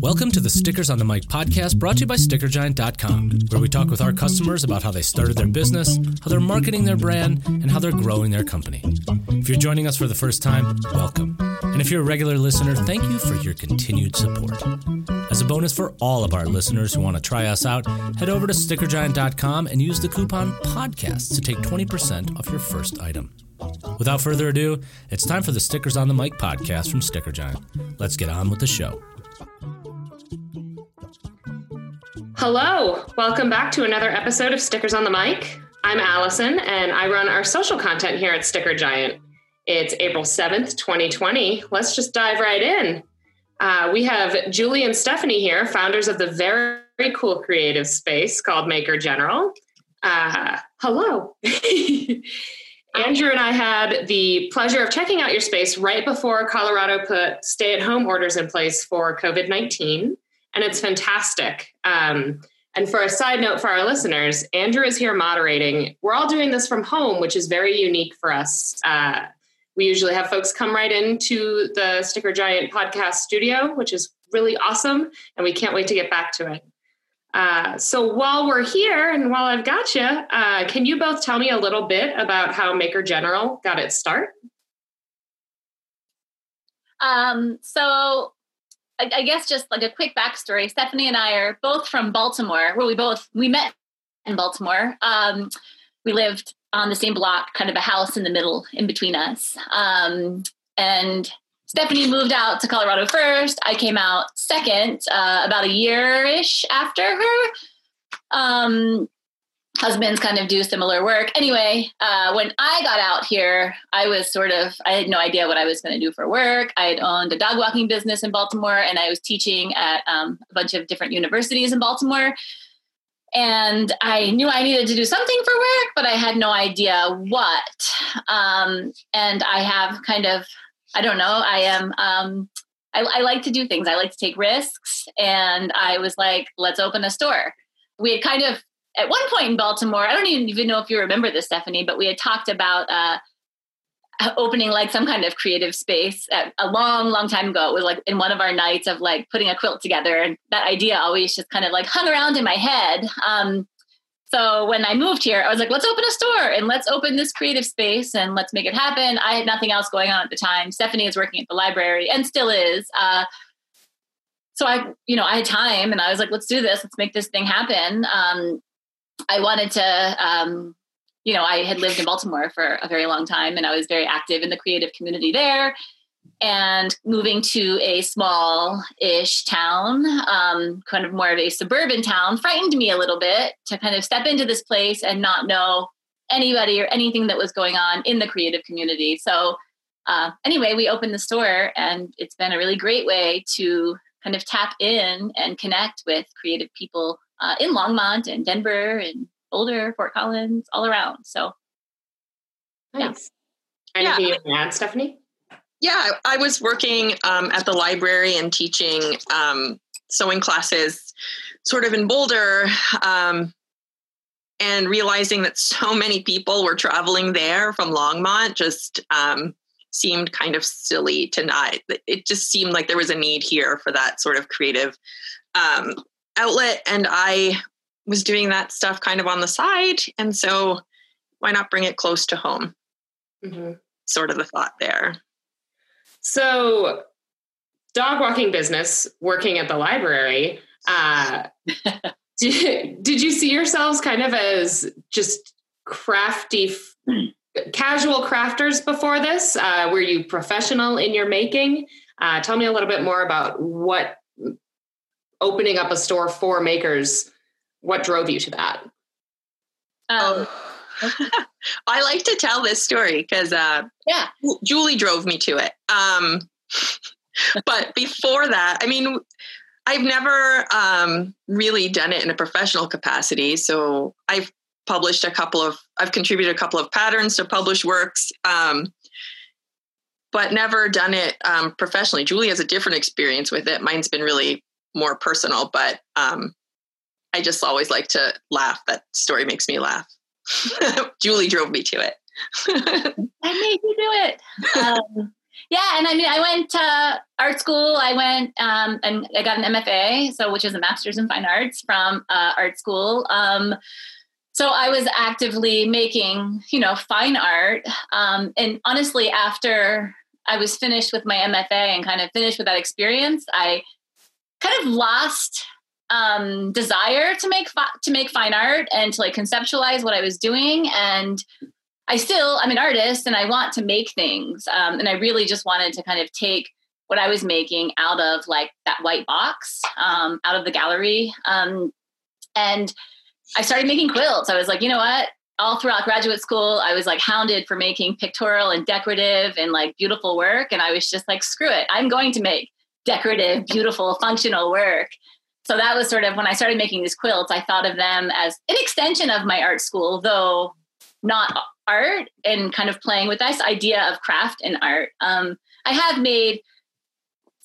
Welcome to the Stickers on the Mic podcast brought to you by StickerGiant.com, where we talk with our customers about how they started their business, how they're marketing their brand, and how they're growing their company. If you're joining us for the first time, welcome. And if you're a regular listener, thank you for your continued support. As a bonus for all of our listeners who want to try us out, head over to StickerGiant.com and use the coupon PODCAST to take 20% off your first item. Without further ado, it's time for the Stickers on the Mic podcast from Sticker Giant. Let's get on with the show. Hello, welcome back to another episode of Stickers on the Mic. I'm Allison and I run our social content here at Sticker Giant. It's April 7th, 2020. Let's just dive right in. Uh, we have Julie and Stephanie here, founders of the very, very cool creative space called Maker General. Uh, hello. Andrew and I had the pleasure of checking out your space right before Colorado put stay at home orders in place for COVID 19, and it's fantastic. Um, and for a side note for our listeners, Andrew is here moderating. We're all doing this from home, which is very unique for us. Uh, we usually have folks come right into the Sticker Giant podcast studio, which is really awesome, and we can't wait to get back to it. Uh, so while we're here and while I've got you, uh, can you both tell me a little bit about how Maker General got its start? Um, so I, I, guess just like a quick backstory. Stephanie and I are both from Baltimore, where we both we met in Baltimore. Um, we lived on the same block, kind of a house in the middle in between us. Um, and Stephanie moved out to Colorado first. I came out second, uh, about a year ish after her. Um, husbands kind of do similar work. Anyway, uh, when I got out here, I was sort of, I had no idea what I was going to do for work. I had owned a dog walking business in Baltimore and I was teaching at um, a bunch of different universities in Baltimore. And I knew I needed to do something for work, but I had no idea what. Um, and I have kind of I don't know. I am. Um, I, I like to do things. I like to take risks, and I was like, let's open a store. We had kind of at one point in Baltimore. I don't even know if you remember this, Stephanie, but we had talked about. Uh, opening like some kind of creative space at, a long long time ago it was like in one of our nights of like putting a quilt together and that idea always just kind of like hung around in my head um, so when I moved here, I was like, let's open a store and let's open this creative space and let's make it happen. I had nothing else going on at the time. Stephanie is working at the library and still is. Uh, so I, you know, I had time and I was like, let's do this. Let's make this thing happen. Um, I wanted to, um, you know, I had lived in Baltimore for a very long time and I was very active in the creative community there and moving to a small ish town, um, kind of more of a suburban town, frightened me a little bit to kind of step into this place and not know anybody or anything that was going on in the creative community. So, uh, anyway, we opened the store, and it's been a really great way to kind of tap in and connect with creative people uh, in Longmont and Denver and Boulder, Fort Collins, all around. So, nice. Yeah. Anything yeah. you can add, Stephanie? Yeah, I was working um, at the library and teaching um, sewing classes sort of in Boulder um, and realizing that so many people were traveling there from Longmont just um, seemed kind of silly to not. It just seemed like there was a need here for that sort of creative um, outlet. And I was doing that stuff kind of on the side. And so why not bring it close to home? Mm-hmm. Sort of the thought there. So, dog walking business, working at the library. Uh, did, did you see yourselves kind of as just crafty, casual crafters before this? Uh, were you professional in your making? Uh, tell me a little bit more about what opening up a store for makers. What drove you to that? Um, I like to tell this story because uh, yeah, Julie drove me to it. Um, but before that, I mean, I've never um, really done it in a professional capacity. So I've published a couple of, I've contributed a couple of patterns to published works, um, but never done it um, professionally. Julie has a different experience with it. Mine's been really more personal, but um, I just always like to laugh. That story makes me laugh. Julie drove me to it. I made you do it. Um, yeah, and I mean, I went to art school. I went um, and I got an MFA, so which is a Master's in Fine Arts from uh, art school. Um, so I was actively making, you know, fine art. Um, and honestly, after I was finished with my MFA and kind of finished with that experience, I kind of lost um, desire to make fi- to make fine art and to like conceptualize what I was doing. And I still I'm an artist and I want to make things. Um, and I really just wanted to kind of take what I was making out of like that white box, um, out of the gallery. Um, and I started making quilts. I was like, you know what? All throughout graduate school, I was like hounded for making pictorial and decorative and like beautiful work. And I was just like, screw it. I'm going to make decorative, beautiful, functional work. So that was sort of when I started making these quilts, I thought of them as an extension of my art school, though not art and kind of playing with this idea of craft and art. Um, I have made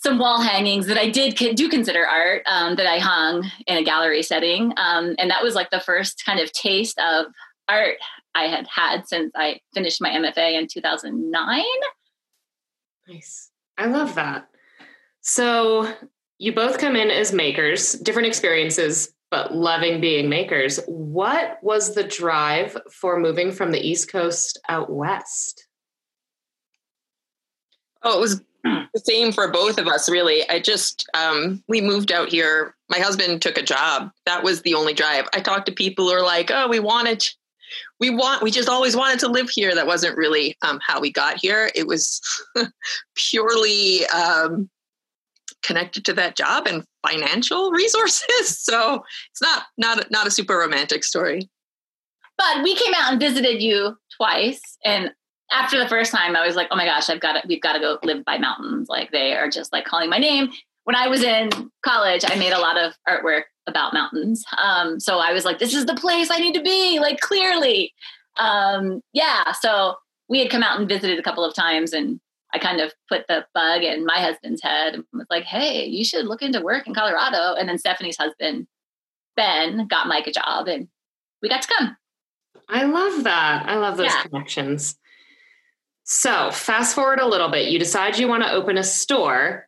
some wall hangings that I did do consider art um, that I hung in a gallery setting, um, and that was like the first kind of taste of art I had had since I finished my MFA in 2009. Nice, I love that. So you both come in as makers, different experiences, but loving being makers. What was the drive for moving from the East Coast out west? Oh, it was the same for both of us, really. I just, um, we moved out here. My husband took a job. That was the only drive. I talked to people who are like, oh, we wanted, we want, we just always wanted to live here. That wasn't really um, how we got here. It was purely um, connected to that job and financial resources. So it's not not not a super romantic story. But we came out and visited you twice, and after the first time, I was like, "Oh my gosh, I've got to, we've got to go live by mountains." Like they are just like calling my name. When I was in college, I made a lot of artwork about mountains. Um, so I was like, "This is the place I need to be." Like clearly, um, yeah. So we had come out and visited a couple of times, and I kind of put the bug in my husband's head and was like, hey, you should look into work in Colorado. And then Stephanie's husband, Ben, got Mike a job and we got to come. I love that. I love those yeah. connections. So, fast forward a little bit. You decide you want to open a store.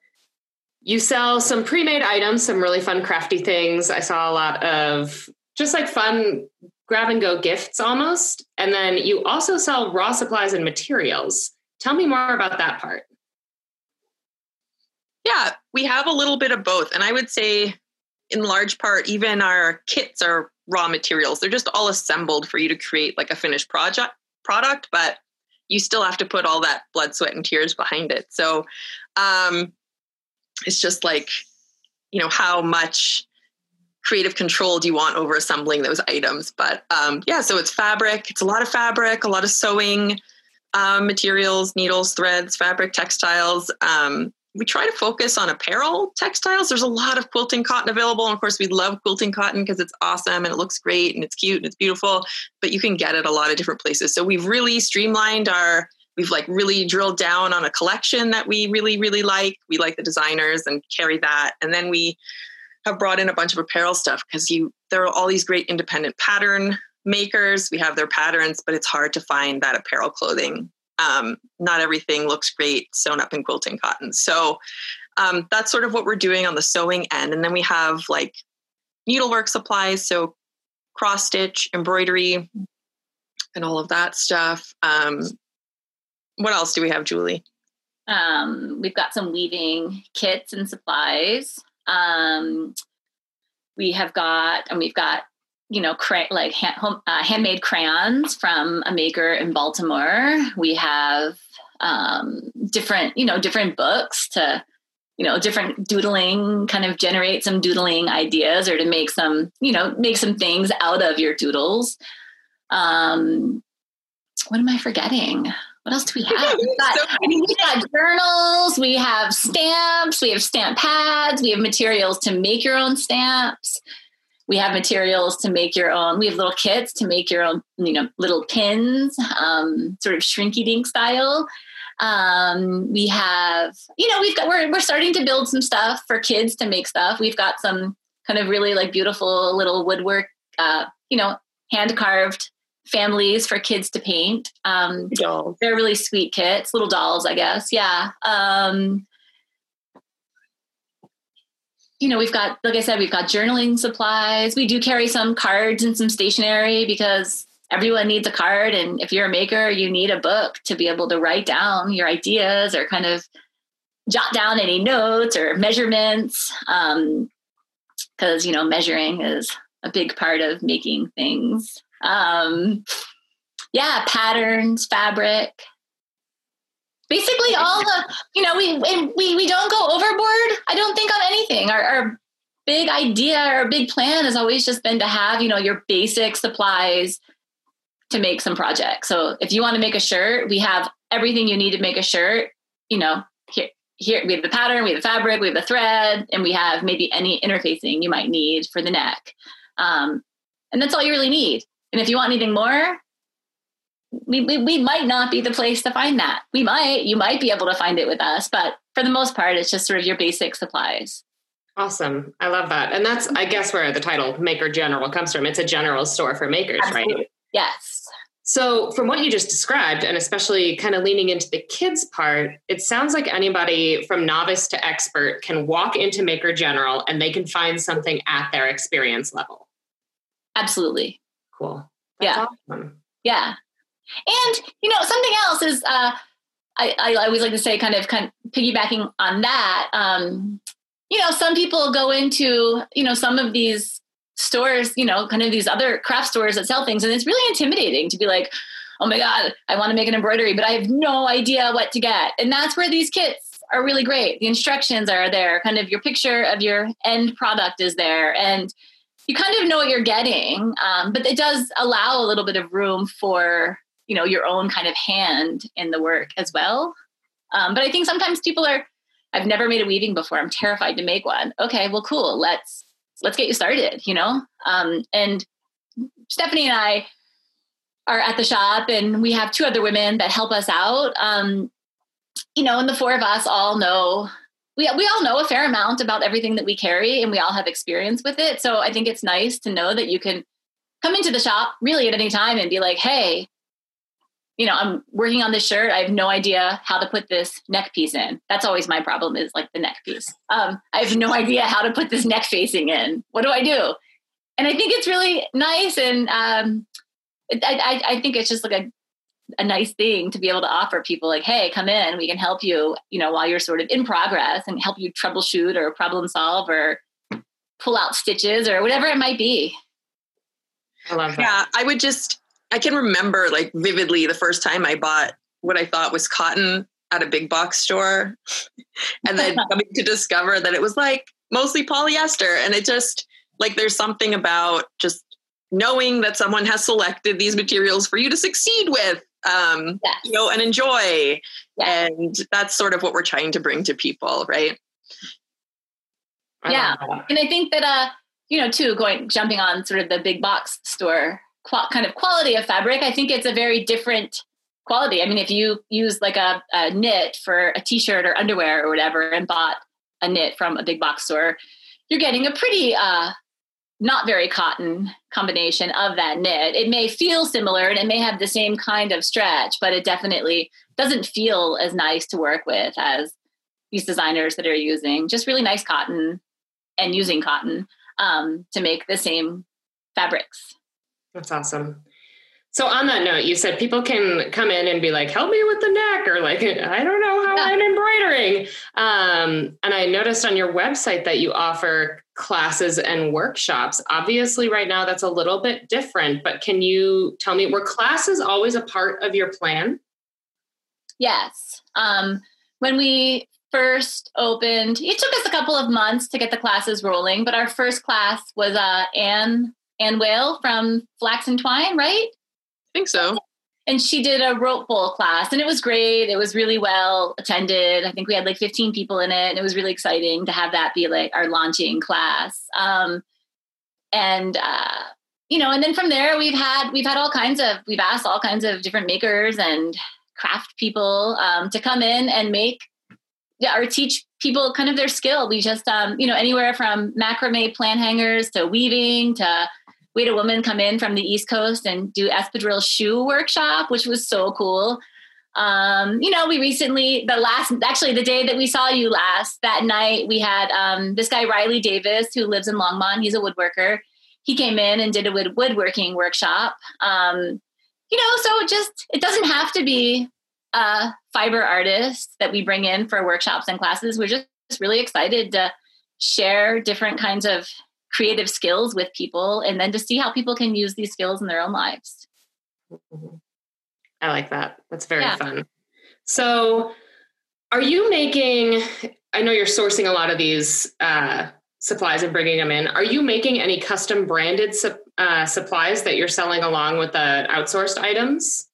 You sell some pre made items, some really fun, crafty things. I saw a lot of just like fun grab and go gifts almost. And then you also sell raw supplies and materials. Tell me more about that part. Yeah, we have a little bit of both. And I would say, in large part, even our kits are raw materials. They're just all assembled for you to create like a finished project product, but you still have to put all that blood, sweat, and tears behind it. So um, it's just like, you know, how much creative control do you want over assembling those items? But um, yeah, so it's fabric. It's a lot of fabric, a lot of sewing, um, materials, needles, threads, fabric, textiles. Um, we try to focus on apparel textiles. There's a lot of quilting cotton available. And of course, we love quilting cotton because it's awesome and it looks great and it's cute and it's beautiful, but you can get it a lot of different places. So we've really streamlined our, we've like really drilled down on a collection that we really, really like. We like the designers and carry that. And then we have brought in a bunch of apparel stuff because you, there are all these great independent pattern makers. We have their patterns, but it's hard to find that apparel clothing. Um, not everything looks great sewn up in quilting cotton. So um, that's sort of what we're doing on the sewing end. And then we have like needlework supplies, so cross stitch, embroidery, and all of that stuff. Um, what else do we have, Julie? Um, we've got some weaving kits and supplies. Um, we have got, and we've got you know, cray- like hand, home, uh, handmade crayons from a maker in Baltimore. We have um, different, you know, different books to, you know, different doodling, kind of generate some doodling ideas or to make some, you know, make some things out of your doodles. Um, what am I forgetting? What else do we have? We've got, I mean, we've got journals, we have stamps, we have stamp pads, we have materials to make your own stamps we have materials to make your own we have little kits to make your own you know little pins um, sort of shrinky dink style um, we have you know we've got we're, we're starting to build some stuff for kids to make stuff we've got some kind of really like beautiful little woodwork uh, you know hand carved families for kids to paint. Um, Dolls. they're really sweet kits, little dolls, I guess. Yeah. Um, you know, we've got, like I said, we've got journaling supplies. We do carry some cards and some stationery because everyone needs a card. And if you're a maker, you need a book to be able to write down your ideas or kind of jot down any notes or measurements. Um, because, you know, measuring is a big part of making things. Um, yeah, patterns, fabric, basically all the you know we we we don't go overboard i don't think on anything. Our, our big idea our big plan has always just been to have you know your basic supplies to make some projects. So if you want to make a shirt we have everything you need to make a shirt you know here here we have the pattern we have the fabric we have the thread and we have maybe any interfacing you might need for the neck. Um, and that's all you really need. And if you want anything more we, we, we might not be the place to find that. We might, you might be able to find it with us, but for the most part, it's just sort of your basic supplies. Awesome. I love that. And that's, I guess, where the title Maker General comes from. It's a general store for makers, Absolutely. right? Yes. So, from what you just described, and especially kind of leaning into the kids part, it sounds like anybody from novice to expert can walk into Maker General and they can find something at their experience level. Absolutely. Cool. That's Yeah. Awesome. Yeah. And, you know, something else is, uh, I, I always like to say, kind of, kind of piggybacking on that. Um, you know, some people go into, you know, some of these stores, you know, kind of these other craft stores that sell things, and it's really intimidating to be like, oh my God, I want to make an embroidery, but I have no idea what to get. And that's where these kits are really great. The instructions are there, kind of your picture of your end product is there. And you kind of know what you're getting, um, but it does allow a little bit of room for you know your own kind of hand in the work as well. Um, but I think sometimes people are, I've never made a weaving before. I'm terrified to make one. Okay, well, cool. Let's let's get you started. You know, um, and Stephanie and I are at the shop, and we have two other women that help us out. Um, you know, and the four of us all know we we all know a fair amount about everything that we carry, and we all have experience with it. So I think it's nice to know that you can come into the shop really at any time and be like, "Hey, you know, I'm working on this shirt. I have no idea how to put this neck piece in. That's always my problem is like the neck piece. Um, I have no idea how to put this neck facing in. What do I do? And I think it's really nice. And um, I, I, I think it's just like a, a nice thing to be able to offer people like, hey, come in, we can help you, you know, while you're sort of in progress and help you troubleshoot or problem solve or pull out stitches or whatever it might be. I love that. Yeah, I would just, I can remember like vividly the first time I bought what I thought was cotton at a big box store and then coming to discover that it was like mostly polyester. And it just, like, there's something about just knowing that someone has selected these materials for you to succeed with. Um, Yes. you know, and enjoy. Yeah. And that's sort of what we're trying to bring to people, right? I Yeah. and I think that uh, you know, too, going jumping on sort of the big box store kind of quality of fabric, I think it's a very different quality. I mean, if you use like a, a knit for a t-shirt or underwear or whatever, and bought a knit from a big box store, you're getting a pretty uh, not very cotton combination of that knit. It may feel similar and it may have the same kind of stretch, but it definitely doesn't feel as nice to work with as these designers that are using just really nice cotton and using cotton um, to make the same fabrics. That's awesome. So on that note, you said people can come in and be like, "Help me with the neck," or like, "I don't know how Yeah. I'm embroidering." Um, and I noticed on your website that you offer classes and workshops. Obviously, right now that's a little bit different. But can you tell me, were classes always a part of your plan? Yes. Um, when we first opened, it took us a couple of months to get the classes rolling, but our first class was uh, Anne Anne Weil from Flax and Twine, right? I think so. and she did a rope bowl class and it was great it was really well attended i think we had like 15 people in it and it was really exciting to have that be like our launching class um, and uh, you know and then from there we've had we've had all kinds of we've asked all kinds of different makers and craft people um, to come in and make yeah, or teach people kind of their skill we just um, you know anywhere from macrame plant hangers to weaving to we had a woman come in from the East Coast and do espadrille shoe workshop, which was so cool. Um, you know, we recently, the last, actually, the day that we saw you last, that night, we had um, this guy, Riley Davis, who lives in Longmont. He's a woodworker. He came in and did a wood- woodworking workshop. Um, you know, so it just, it doesn't have to be a fiber artist that we bring in for workshops and classes. We're just really excited to share different kinds of creative skills with people and then to see how people can use these skills in their own lives. Mm-hmm. I like that. That's very yeah. fun. So, are you making? I know you're sourcing a lot of these uh, supplies and bringing them in. Are you making any custom branded su- uh, supplies that you're selling along with the outsourced items?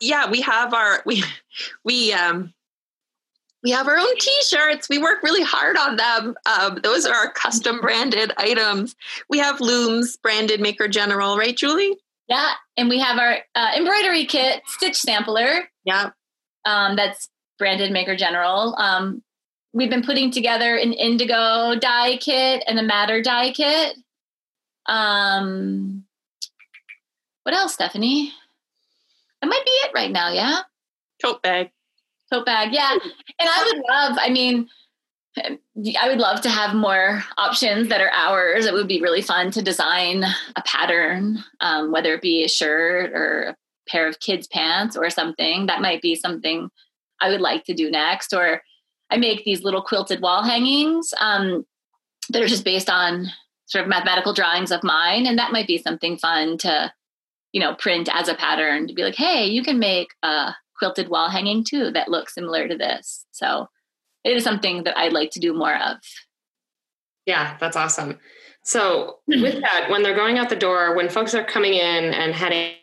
Yeah, we have our we we um we have our own t-shirts we work really hard on them um, those are our custom branded items we have looms branded maker general right julie yeah, and we have our uh, embroidery kit, stitch sampler. Yeah, um, that's branded Maker General. Um, we've been putting together an indigo dye kit and a madder dye kit. Um, what else, Stephanie? That might be it right now. Yeah, tote bag. Tote bag. Yeah, and I would love. I mean I would love to have more options that are ours. It would be really fun to design a pattern, um, whether it be a shirt or a pair of kids' pants or something. That might be something I would like to do next. Or I make these little quilted wall hangings um, that are just based on sort of mathematical drawings of mine, and that might be something fun to, you know, print as a pattern to be like, hey, you can make a quilted wall hanging too that looks similar to this. So it is something that I'd like to do more of. Yeah, that's awesome. So with that, when they're going out the door, when folks are coming in and heading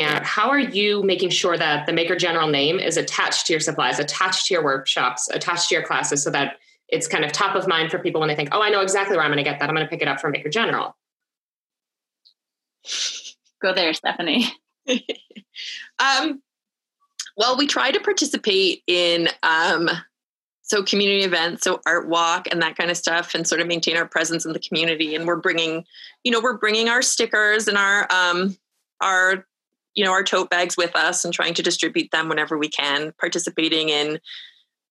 out, how are you making sure that the Maker General name is attached to your supplies, attached to your workshops, attached to your classes, so that it's kind of top of mind for people when they think, "Oh, I know exactly where I'm going to get that. I'm going to pick it up from Maker General." Go there, Stephanie. um, well, we try to participate in um, so community events so art walk and that kind of stuff and sort of maintain our presence in the community. And we're bringing you know we're bringing our stickers and our um our you know our tote bags with us and trying to distribute them whenever we can participating in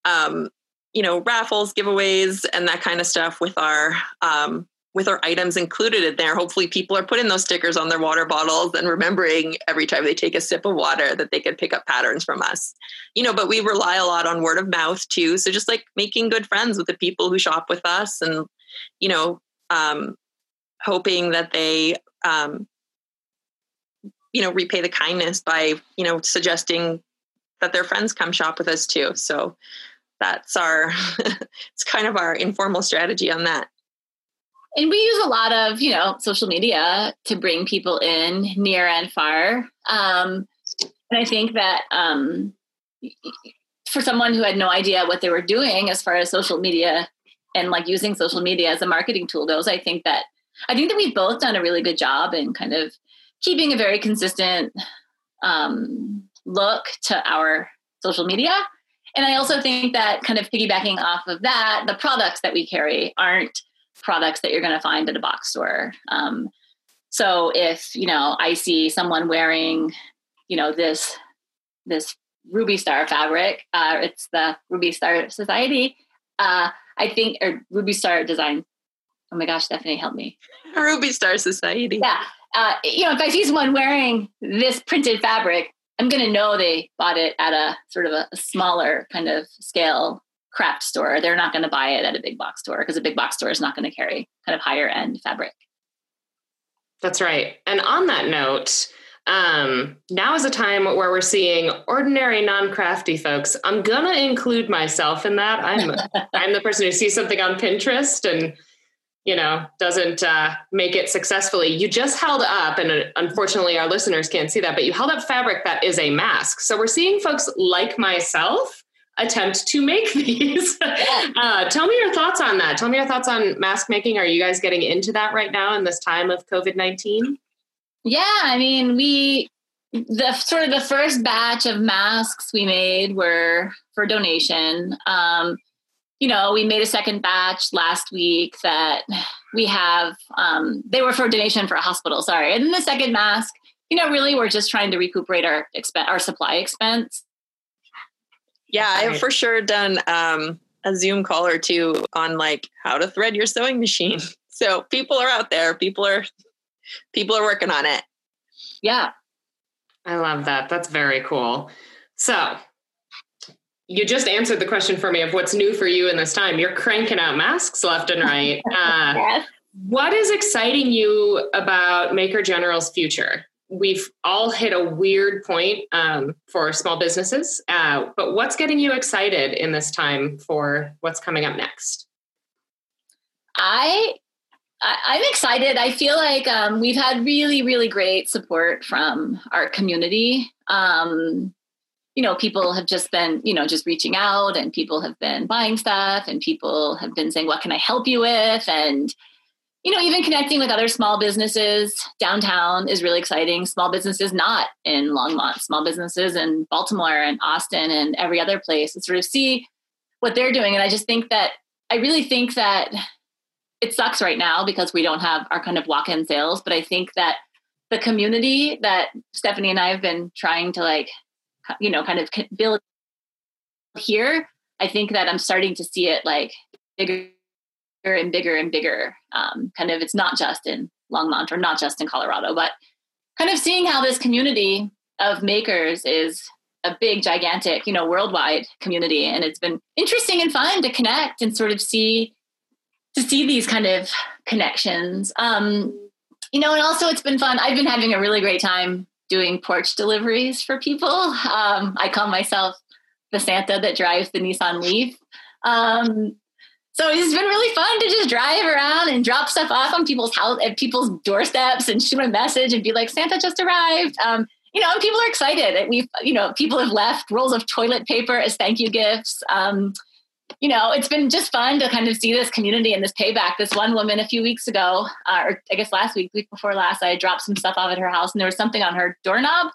um you know raffles giveaways and that kind of stuff with our um with our items included in there. Hopefully, people are putting those stickers on their water bottles and remembering every time they take a sip of water that they can pick up patterns from us. You know, but we rely a lot on word of mouth too. So just like making good friends with the people who shop with us and, you know, um, hoping that they, um, you know, repay the kindness by, you know, suggesting that their friends come shop with us too. So that's our, it's kind of our informal strategy on that and we use a lot of you know social media to bring people in near and far. Um, and i think that um, for someone who had no idea what they were doing as far as social media and like using social media as a marketing tool goes i think that i think that we've both done a really good job in kind of keeping a very consistent um, look to our social media. And i also think that kind of piggybacking off of that the products that we carry aren't products that you're going to find at a box store. Um, so if you know I see someone wearing, you know this this Ruby Star fabric, uh, it's the Ruby Star Society. Uh, I think or Ruby Star Design. Oh my gosh, Stephanie, help me. Ruby Star Society. Yeah, uh, you know if I see someone wearing this printed fabric, I'm going to know they bought it at a sort of a, a smaller kind of scale craft store. They're not going to buy it at a big box store because a big box store is not going to carry kind of higher end fabric. That's right. And on that note, um, now is a time where we're seeing ordinary non-crafty folks. I'm gonna include myself in that. I'm I'm the person who sees something on Pinterest and you know doesn't uh, make it successfully. You just held up, and uh, unfortunately, our listeners can't see that, but you held up fabric that is a mask. So we're seeing folks like myself attempt to make these. uh, tell me your thoughts on that. Tell me your thoughts on mask making. Are you guys getting into that right now in this time of COVID 19? Yeah, I mean, we, the sort of the first batch of masks we made were for donation. Um, you know, we made a second batch last week that we have, um, they were for donation for a hospital, sorry. And then the second mask, you know, really we're just trying to recuperate our expense, our supply expense. Yeah, I've for sure done um, a Zoom call or two on like how to thread your sewing machine. So people are out there. People are people are working on it. Yeah. I love that. That's very cool. So you just answered the question for me of what's new for you in this time. You're cranking out masks left and right. Uh, yes. What is exciting you about Maker General's future? We've all hit a weird point um, for small businesses, uh, but what's getting you excited in this time for what's coming up next? I I, am excited. I feel like um, we've had really, really great support from our community. Um, you know, people have just been, you know, just reaching out and people have been buying stuff and people have been saying, what can I help you with? And, you know, even connecting with other small businesses downtown is really exciting. Small businesses not in Longmont, small businesses in Baltimore and Austin and every other place and sort of see what they're doing. And I just think that, I really think that it sucks right now because we don't have our kind of walk-in sales but i think that the community that stephanie and i have been trying to like you know kind of build here i think that i'm starting to see it like bigger and bigger and bigger um, kind of it's not just in longmont or not just in colorado but kind of seeing how this community of makers is a big gigantic you know worldwide community and it's been interesting and fun to connect and sort of see to see these kind of connections. Um, you know, and also it's been fun. I've been having a really great time doing porch deliveries for people. Um, I call myself the Santa that drives the Nissan Leaf. Um, so it's been really fun to just drive around and drop stuff off on people's house at people's doorsteps and shoot a message and be like, Santa just arrived. Um, you know, people are excited. We've, you know, people have left rolls of toilet paper as thank you gifts. Um, you know, it's been just fun to kind of see this community and this payback. This one woman a few weeks ago, uh, or I guess last week, week before last, I dropped some stuff off at her house and there was something on her doorknob.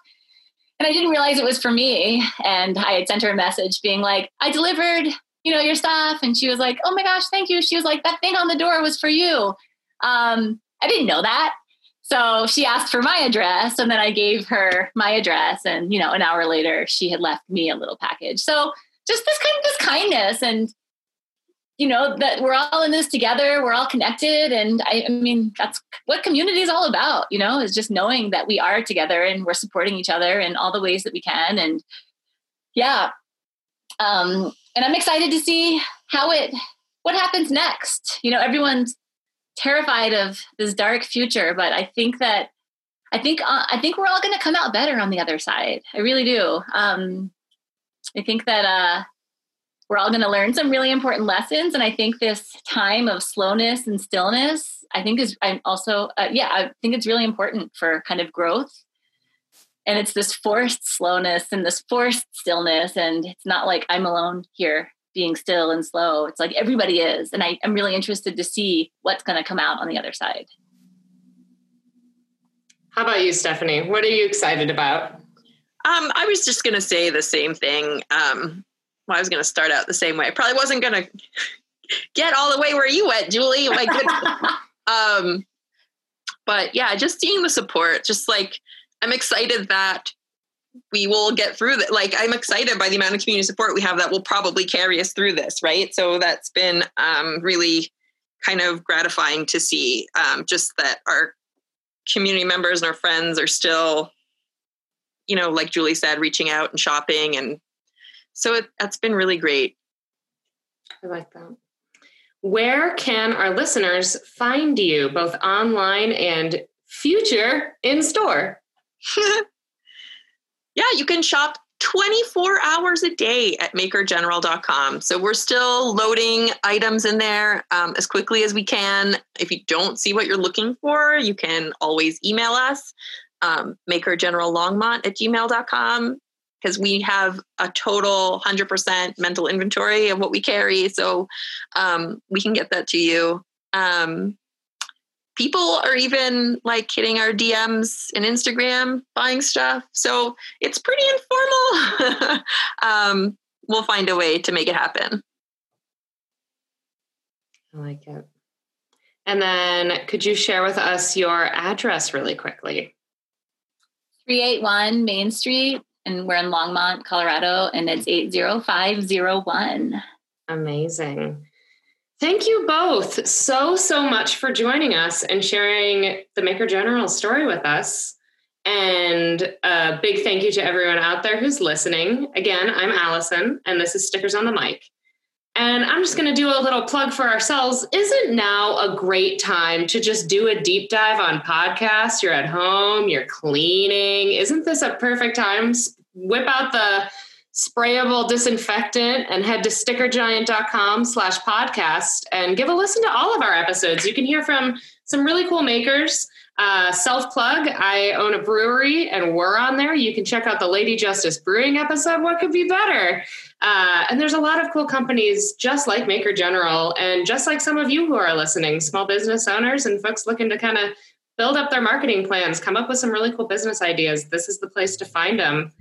And I didn't realize it was for me. And I had sent her a message being like, I delivered, you know, your stuff. And she was like, oh my gosh, thank you. She was like, that thing on the door was for you. Um, I didn't know that. So she asked for my address and then I gave her my address. And, you know, an hour later, she had left me a little package. So just this kind of this kindness and you know that we're all in this together we're all connected and I, I, mean that's what community is all about you know is just knowing that we are together and we're supporting each other in all the ways that we can and yeah um and i'm excited to see how it what happens next you know everyone's terrified of this dark future but i think that i think uh, i think we're all going to come out better on the other side i really do um I think that uh, we're all going to learn some really important lessons. And I think this time of slowness and stillness, I think is I'm also, uh, yeah, I think it's really important for kind of growth. And it's this forced slowness and this forced stillness. And it's not like I'm alone here being still and slow. It's like everybody is. And I, I'm really interested to see what's going to come out on the other side. How about you, Stephanie? What are you excited about? Um, I was just going to say the same thing. Um, well, I was going to start out the same way. I probably wasn't going to get all the way where you went, Julie. My goodness. um, but yeah, just seeing the support, just like I'm excited that we will get through that. Like I'm excited by the amount of community support we have that will probably carry us through this, right? So that's been um, really kind of gratifying to see. Um, just that our community members and our friends are still you know, like Julie said, reaching out and shopping. And so it, that's been really great. I like that. Where can our listeners find you, both online and future in store? yeah, you can shop 24 hours a day at makergeneral.com. So we're still loading items in there um, as quickly as we can. If you don't see what you're looking for, you can always email us um, makergenerallongmont at gmail.com because we have a total 100% mental inventory of what we carry. So um, we can get that to you. Um, people are even like hitting our DMs in Instagram buying stuff. So it's pretty informal. um, we'll find a way to make it happen. I like it. And then could you share with us your address really quickly? 381 Main Street, and we're in Longmont, Colorado, and it's 80501. Amazing. Thank you both so, so much for joining us and sharing the Maker General story with us. And a big thank you to everyone out there who's listening. Again, I'm Allison, and this is Stickers on the Mic. And I'm just going to do a little plug for ourselves. Isn't now a great time to just do a deep dive on podcasts? You're at home, you're cleaning. Isn't this a perfect time? Whip out the sprayable disinfectant and head to stickergiant.com slash podcast and give a listen to all of our episodes. You can hear from some really cool makers. Uh, Self plug, I own a brewery and we're on there. You can check out the Lady Justice Brewing episode. What could be better? Uh, and there's a lot of cool companies just like Maker General and just like some of you who are listening, small business owners and folks looking to kind of build up their marketing plans, come up with some really cool business ideas. This is the place to find them.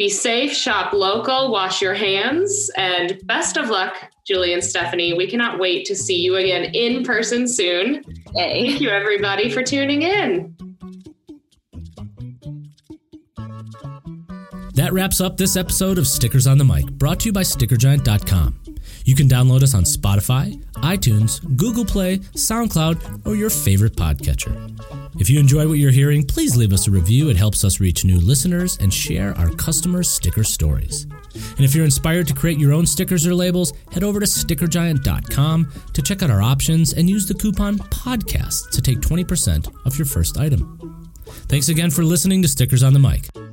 Be safe, shop local, wash your hands, and best of luck, Julie and Stephanie. We cannot wait to see you again in person soon. Yay. Thank you, everybody, for tuning in. That wraps up this episode of Stickers on the Mic, brought to you by StickerGiant.com. You can download us on Spotify, iTunes, Google Play, SoundCloud, or your favorite podcatcher. If you enjoy what you're hearing, please leave us a review. It helps us reach new listeners and share our customers' sticker stories. And if you're inspired to create your own stickers or labels, head over to stickergiant.com to check out our options and use the coupon PODCAST to take 20% off your first item. Thanks again for listening to Stickers on the Mic.